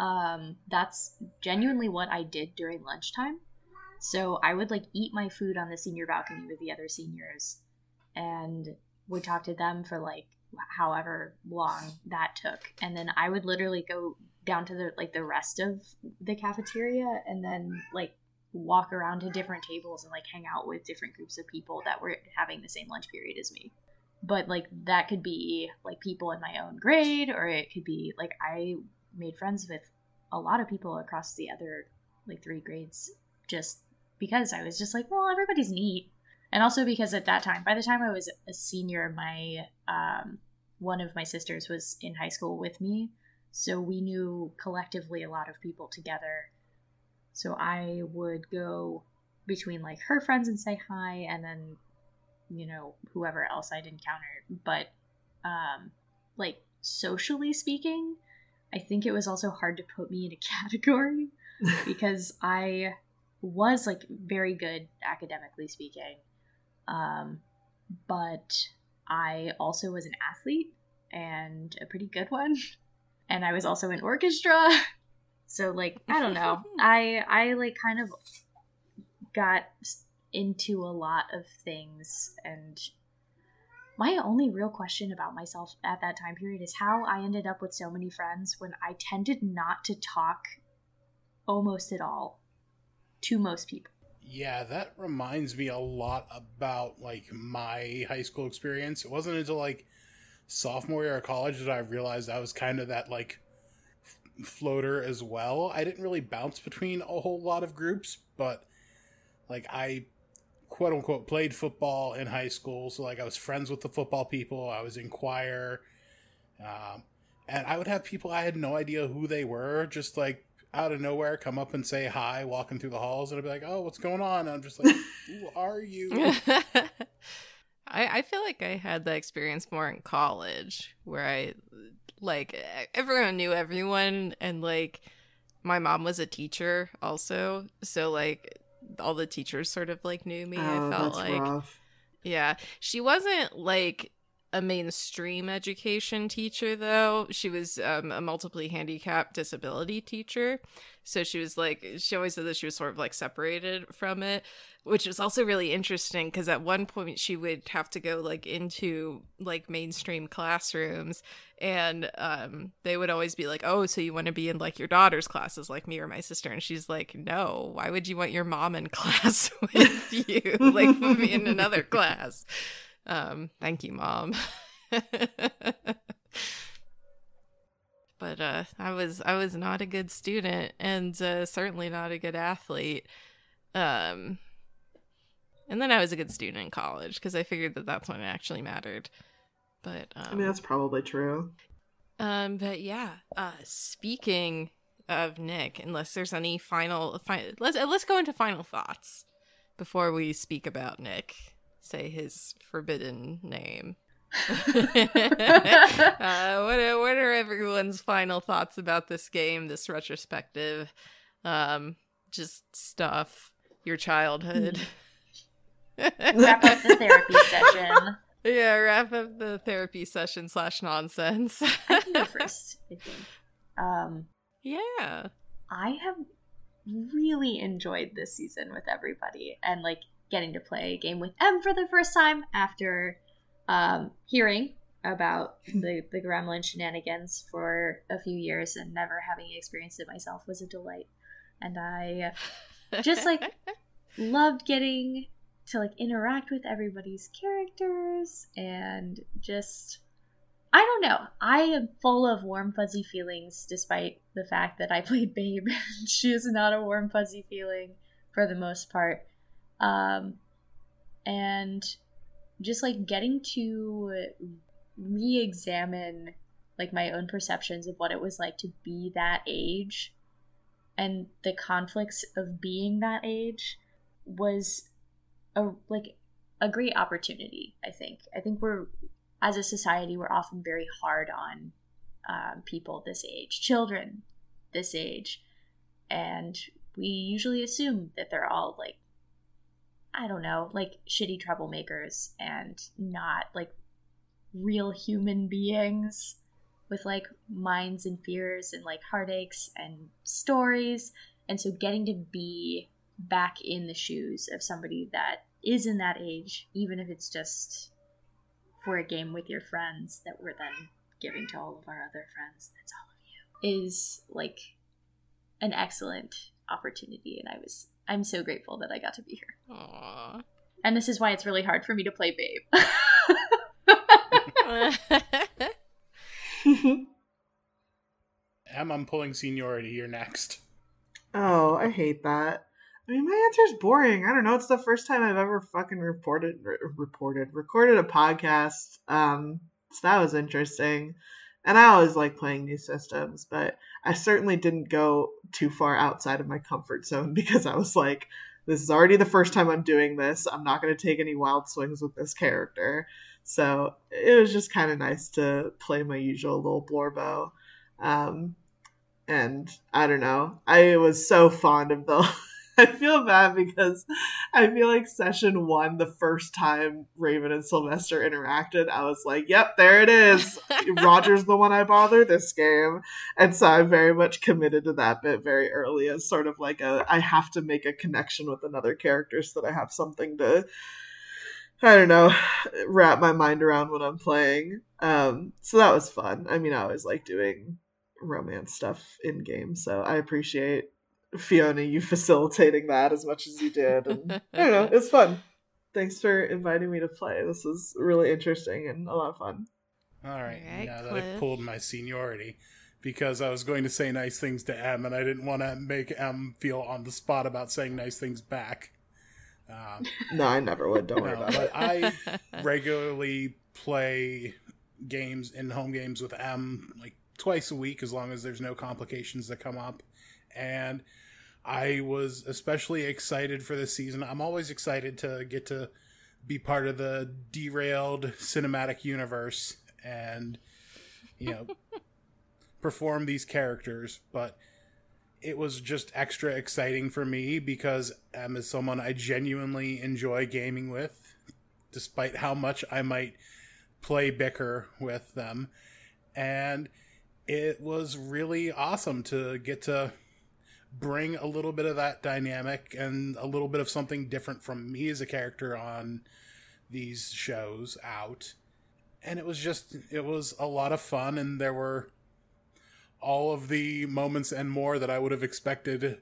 um, that's genuinely what I did during lunchtime. So I would like eat my food on the senior balcony with the other seniors, and would talk to them for like however long that took, and then I would literally go down to the like the rest of the cafeteria, and then like walk around to different tables and like hang out with different groups of people that were having the same lunch period as me. but like that could be like people in my own grade or it could be like I made friends with a lot of people across the other like three grades just because I was just like, well, everybody's neat. And also because at that time, by the time I was a senior, my um, one of my sisters was in high school with me, so we knew collectively a lot of people together. So I would go between like her friends and say hi, and then you know whoever else I'd encountered. But um, like socially speaking, I think it was also hard to put me in a [laughs] category [laughs] because I was like very good academically speaking. Um, but I also was an athlete and a pretty good one. [laughs] And I was also in orchestra. So like, I don't know. I I like kind of got into a lot of things and my only real question about myself at that time period is how I ended up with so many friends when I tended not to talk almost at all to most people. Yeah, that reminds me a lot about like my high school experience. It wasn't until like sophomore year of college that I realized I was kind of that like f- floater as well. I didn't really bounce between a whole lot of groups, but like I quote unquote played football in high school, so like I was friends with the football people. I was in choir, um, and I would have people I had no idea who they were, just like out of nowhere, come up and say hi, walking through the halls, and I'd be like, "Oh, what's going on?" And I'm just like, [laughs] "Who are you?" [laughs] I, I feel like I had that experience more in college where I like everyone knew everyone and like my mom was a teacher also so like all the teachers sort of like knew me Oh, I felt like rough. yeah she wasn't like a mainstream education teacher though. She was um, a multiply handicapped disability teacher. So she was like she always said that she was sort of like separated from it which was also really interesting because at one point she would have to go like into like mainstream classrooms and um they would always be like oh so you want to be in like your daughter's classes like me or my sister? And she's like no. Why would you want your mom in [laughs] class with you? Like put me in another [laughs] class um thank you mom. [laughs] But uh i was i was not a good student and uh, certainly not a good athlete. Um and then i was a good student in college because i figured that that's when it actually mattered. But um, I mean, that's probably true. um but yeah uh speaking of nick unless there's any final fi- let's let's go into final thoughts before we speak about nick say his forbidden name [laughs] [laughs] uh, what are, what are everyone's final thoughts about this game, this retrospective, um, just stuff, your childhood? [laughs] Wrap up the therapy session. yeah, wrap up the therapy session slash nonsense. I can go first, I think. Um, yeah. I have really enjoyed this season with everybody and like getting to play a game with Em for the first time after um, hearing about the, the gremlin shenanigans for a few years and never having experienced it myself was a delight. And I Just, like, [laughs] loved getting to like interact with everybody's characters and just I don't know. I am full of warm fuzzy feelings despite the fact that I played Babe. [laughs] she is not a warm fuzzy feeling for the most part. Um and just like getting to re-examine like my own perceptions of what it was like to be that age and the conflicts of being that age was a like a great opportunity i think. I think we're as a society we're often very hard on um, people this age children this age and we usually assume that they're all like i don't know like shitty troublemakers and not like real human beings with like minds and fears and like heartaches and stories. And so getting to be back in the shoes of somebody that is in that age even if it's just for a game with your friends that we're then giving to all of our other friends that's all of you is like an excellent opportunity. And i was i'm so grateful that i got to be here Aww. and this is why it's really hard for me to play babe Em, I'm pulling seniority. You're next. Oh, I hate that. I mean, my answer's boring. I don't know. It's the first time I've ever fucking reported, re- reported, recorded a podcast. Um, so that was interesting. And I always like playing new systems, but I certainly didn't go too far outside of my comfort zone [laughs] because I was like, this is already the first time I'm doing this. I'm not going to take any wild swings with this character. So it was just kind of nice to play my usual little Blorbo. Um, and I don't know. I was so fond of the. [laughs] I feel bad because I feel like session one, the first time Raven and Sylvester interacted, I was like, "Yep, there it is. [laughs] Roger's the one I bother this game," and so I'm very much committed to that bit very early as sort of like a I have to make a connection with another character so that I have something to. I don't know, wrap my mind around when I'm playing. Um, so that was fun. I mean, I always like doing romance stuff in game. So I appreciate Fiona you facilitating that as much as you did. And I don't know, it's fun. Thanks for inviting me to play. This was really interesting and a lot of fun. All right, All right, now that I pulled my seniority, because I was going to say nice things to Em, and I didn't want to make Em feel on the spot about saying nice things back. Um, [laughs] No, I never would. Don't worry No, about but it. I [laughs] regularly play games in home games with Em like twice a week as long as there's no complications that come up. And I was especially excited for this season. I'm always excited to get to be part of the derailed cinematic universe and you know [laughs] perform these characters, but it was just extra exciting for me because Em is someone I genuinely enjoy gaming with, despite how much I might play bicker with them. And it was really awesome to get to bring a little bit of that dynamic and a little bit of something different from me as a character on these shows out. And it was just, it was a lot of fun, and there were all of the moments and more that I would have expected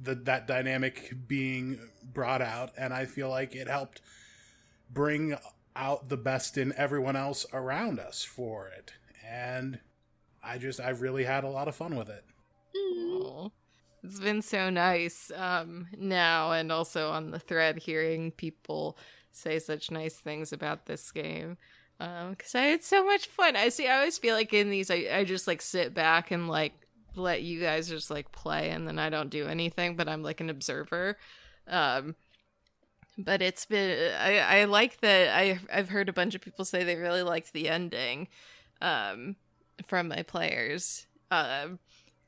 the, that dynamic being brought out. And I feel like it helped bring out the best in everyone else around us for it. And I just, I really had a lot of fun with it. Aw. It's been so nice um, now and also on the thread hearing people say such nice things about this game. Because I had so much fun. I see, I always feel like in these, I, I just like sit back and like let you guys just like play and then I don't do anything, but I'm like an observer. Um, but it's been, I, I like that. I, I've heard a bunch of people say they really liked the ending um, from my players. Um,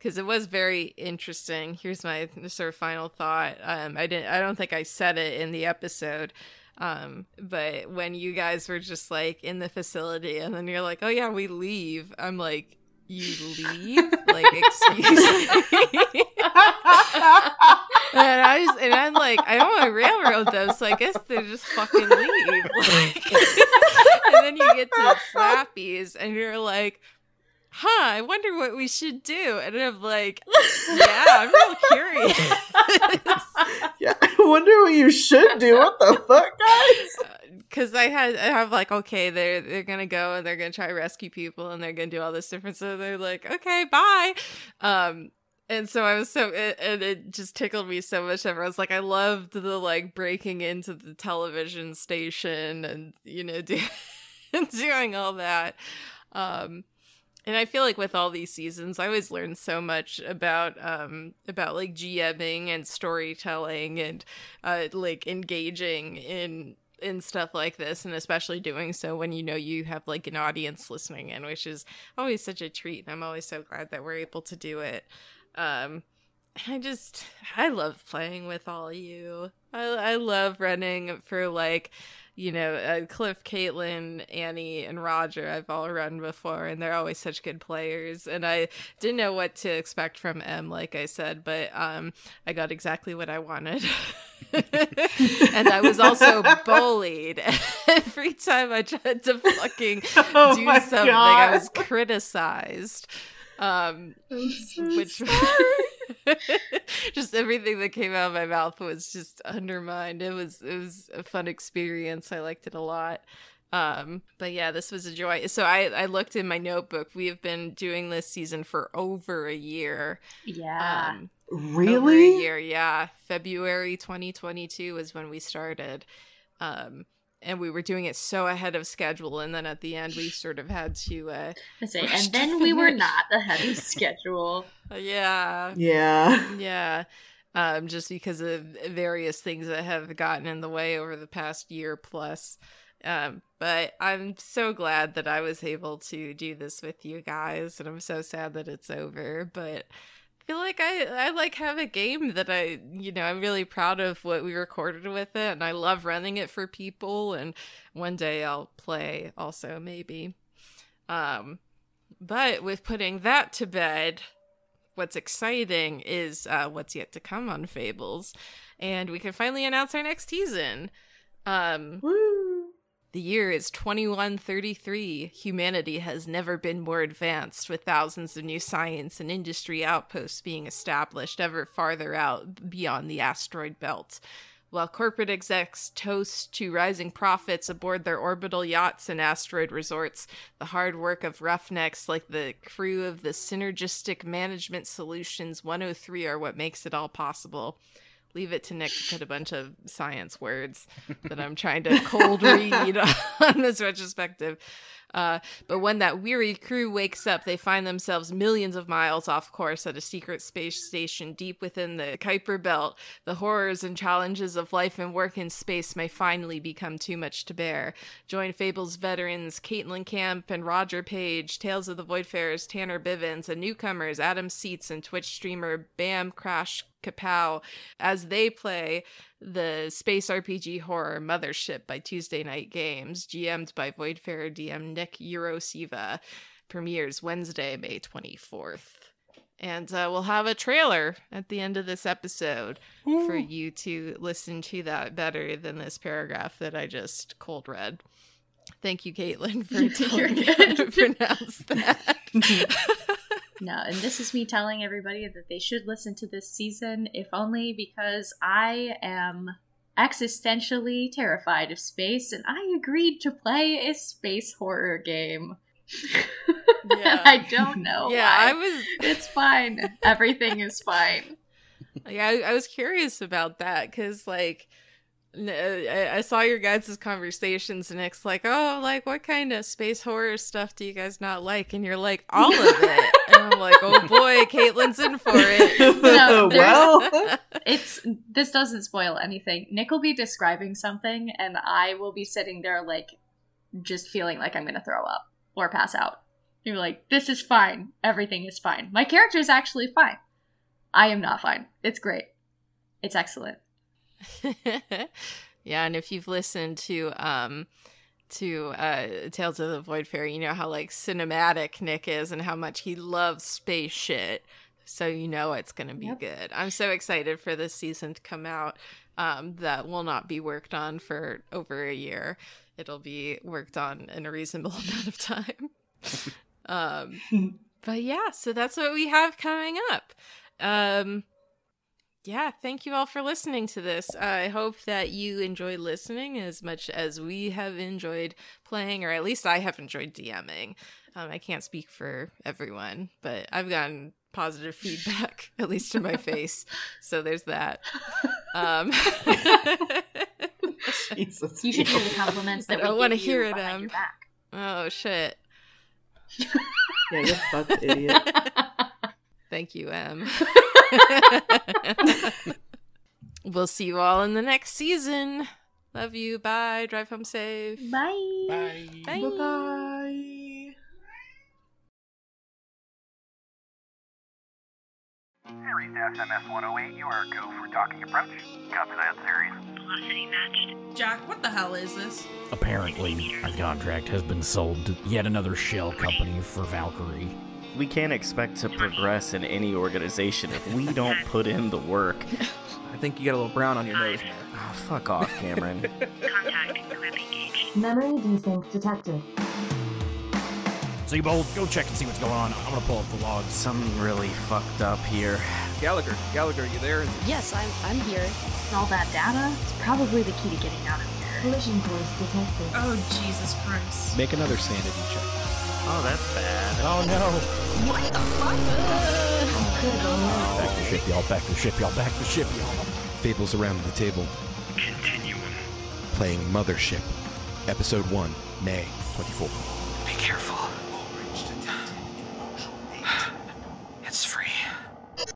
because it was very interesting. Here's my sort of final thought. Um, I didn't. I don't think I said it in the episode. Um, but when you guys were just like in the facility, and then you're like, "Oh yeah, we leave," I'm like, "You leave? like, excuse me?" and I just, and I'm like, I don't want to railroad them, so I guess they just fucking leave. [laughs] Like, and then you get to Slappies, and you're like, huh, I wonder what we should do. And I'm like, yeah, I'm real curious. [laughs] yeah, I wonder what you should do. What the fuck, guys? [laughs] Because I had, I have like, okay, they're they're gonna go and they're gonna try to rescue people and they're gonna do all this different So They're like, okay, bye. Um, and so I was so, it, and it just tickled me so much. Ever, I was like, I loved the like breaking into the television station and you know do, [laughs] doing all that. Um, and I feel like with all these seasons, I always learn so much about um about like GMing and storytelling and uh like engaging in in stuff like this and especially doing so when you know you have like an audience listening in which is always such a treat and i'm always so glad that we're able to do it. Um i just i love playing with all you. I, I love running for like you know uh, cliff Kaitlyn annie and roger i've all run before and they're always such good players and i didn't know what to expect from Em like i said but um i got exactly what i wanted [laughs] and I was also bullied [laughs] every time I tried to fucking [laughs] Oh do something. God. I was criticized, um, which [laughs] just everything that came out of my mouth was just undermined. It was it was a fun experience. I liked it a lot. Um, but yeah, this was a joy. So I, I looked in my notebook. We have been doing this season for over a year. Yeah. Um, Really? over a year, yeah. February 2022 is when we started. Um, and we were doing it so ahead of schedule. And then at the end, we sort of had to, uh, say, and then we were not ahead of schedule. [laughs] yeah, Yeah. yeah. Um, just because of various things that have gotten in the way over the past year plus. Um, but I'm so glad that I was able to do this with you guys, and I'm so sad that it's over. But I feel like I I like have a game that I you know I'm really proud of what we recorded with it, and I love running it for people. And one day I'll play also maybe. Um, but with putting that to bed, what's exciting is uh, what's yet to come on Fables, and we can finally announce our next season. Um, Woo. The year is 2133. Humanity has never been more advanced, with thousands of new science and industry outposts being established ever farther out beyond the asteroid belt. While corporate execs toast to rising profits aboard their orbital yachts and asteroid resorts, the hard work of roughnecks like the crew of the Synergistic Management Solutions 103 are what makes it all possible leave it to Nick to put a bunch of science words that I'm trying to [laughs] cold read [laughs] on this retrospective. Uh, but when that weary crew wakes up, they find themselves millions of miles off course at a secret space station deep within the Kuiper Belt. The horrors and challenges of life and work in space may finally become too much to bear. Join Fables veterans Kaitlyn Camp and Roger Page, Tales of the Voidfarers Tanner Bivens, and newcomers Adam Seats and Twitch streamer Bam Crash Kapow as they play the space RPG horror Mothership by Tuesday Night Games, GM'd by Voidfarer DM Nick Eurosiva, premieres Wednesday, May 24th. And uh, we'll have a trailer at the end of this episode for you to listen to that better than this paragraph that I just cold read. Thank you, Kaitlyn, for [laughs] telling me how to [laughs] pronounce that. [laughs] No, and this is me telling everybody that they should listen to this season, if only because I am existentially terrified of space and I agreed to play a space horror game. Yeah. [laughs] I don't know. yeah, why. I was It's fine. [laughs] Everything is fine. Yeah, I, I was curious about that because, like, Uh, I, I saw your guys' conversations, and it's like, oh, like, what kind of space horror stuff do you guys not like? And you're like, all of it. and I'm like, oh [laughs] boy, Kaitlyn's in for it. [laughs] No, [laughs] well, It's this doesn't spoil anything. Nick will be describing something and I will be sitting there like just feeling like I'm gonna throw up or pass out. You're like, this is fine. Everything is fine. My character is actually fine. I am not fine. It's great. It's excellent. [laughs] yeah, and if you've listened to um to uh Tales of the Voidfarer, you know how like cinematic Nick is and how much he loves space shit. So you know it's gonna be Yep. good. I'm so excited for this season to come out. Um, that will not be worked on for over a year. It'll be worked on in a reasonable [laughs] amount of time. [laughs] um, but yeah, so that's what we have coming up. Um, yeah, thank you all for listening to this. I hope that you enjoyed listening as much as we have enjoyed playing, or at least I have enjoyed DMing. Um, I can't speak for everyone, but I've gotten positive feedback, [laughs] at least to my [laughs] face. So there's that. Um, [laughs] Jesus. You should hear the compliments I that don't we wanna hear it, behind Em. your back. oh, shit. Yeah, you're fucked, idiot. Thank you, Em. [laughs] we'll see you all in the next season. Love you. Bye. Drive home safe. Bye. Bye. Bye. Bye-bye. Series SMS 108, you are go for docking approach. Copy that, Series. Velocity matched. Jack, what the hell is this? Apparently, our contract has been sold to yet another shell company for Valkyrie. We can't expect to progress in any organization if we don't put in the work. I think you got a little brown on your nose there. Oh, ah, fuck off, Cameron. Contact equip engaged. Memory desync detected. Seabold, go check and see what's going on. I'm gonna pull up the logs. Something really fucked up here. Gallagher, Gallagher, you there? Yes, I'm, I'm here. All that data is probably the key to getting out of here. Collision course detected. Oh, Jesus Christ. Make another sanity check. Oh, that's bad. Oh no. What the fuck? Back to ship, y'all. Back to ship, y'all. Back to ship, y'all. Fables around the table. Continuum. Playing Mothership. Episode 1, May 24. Be careful.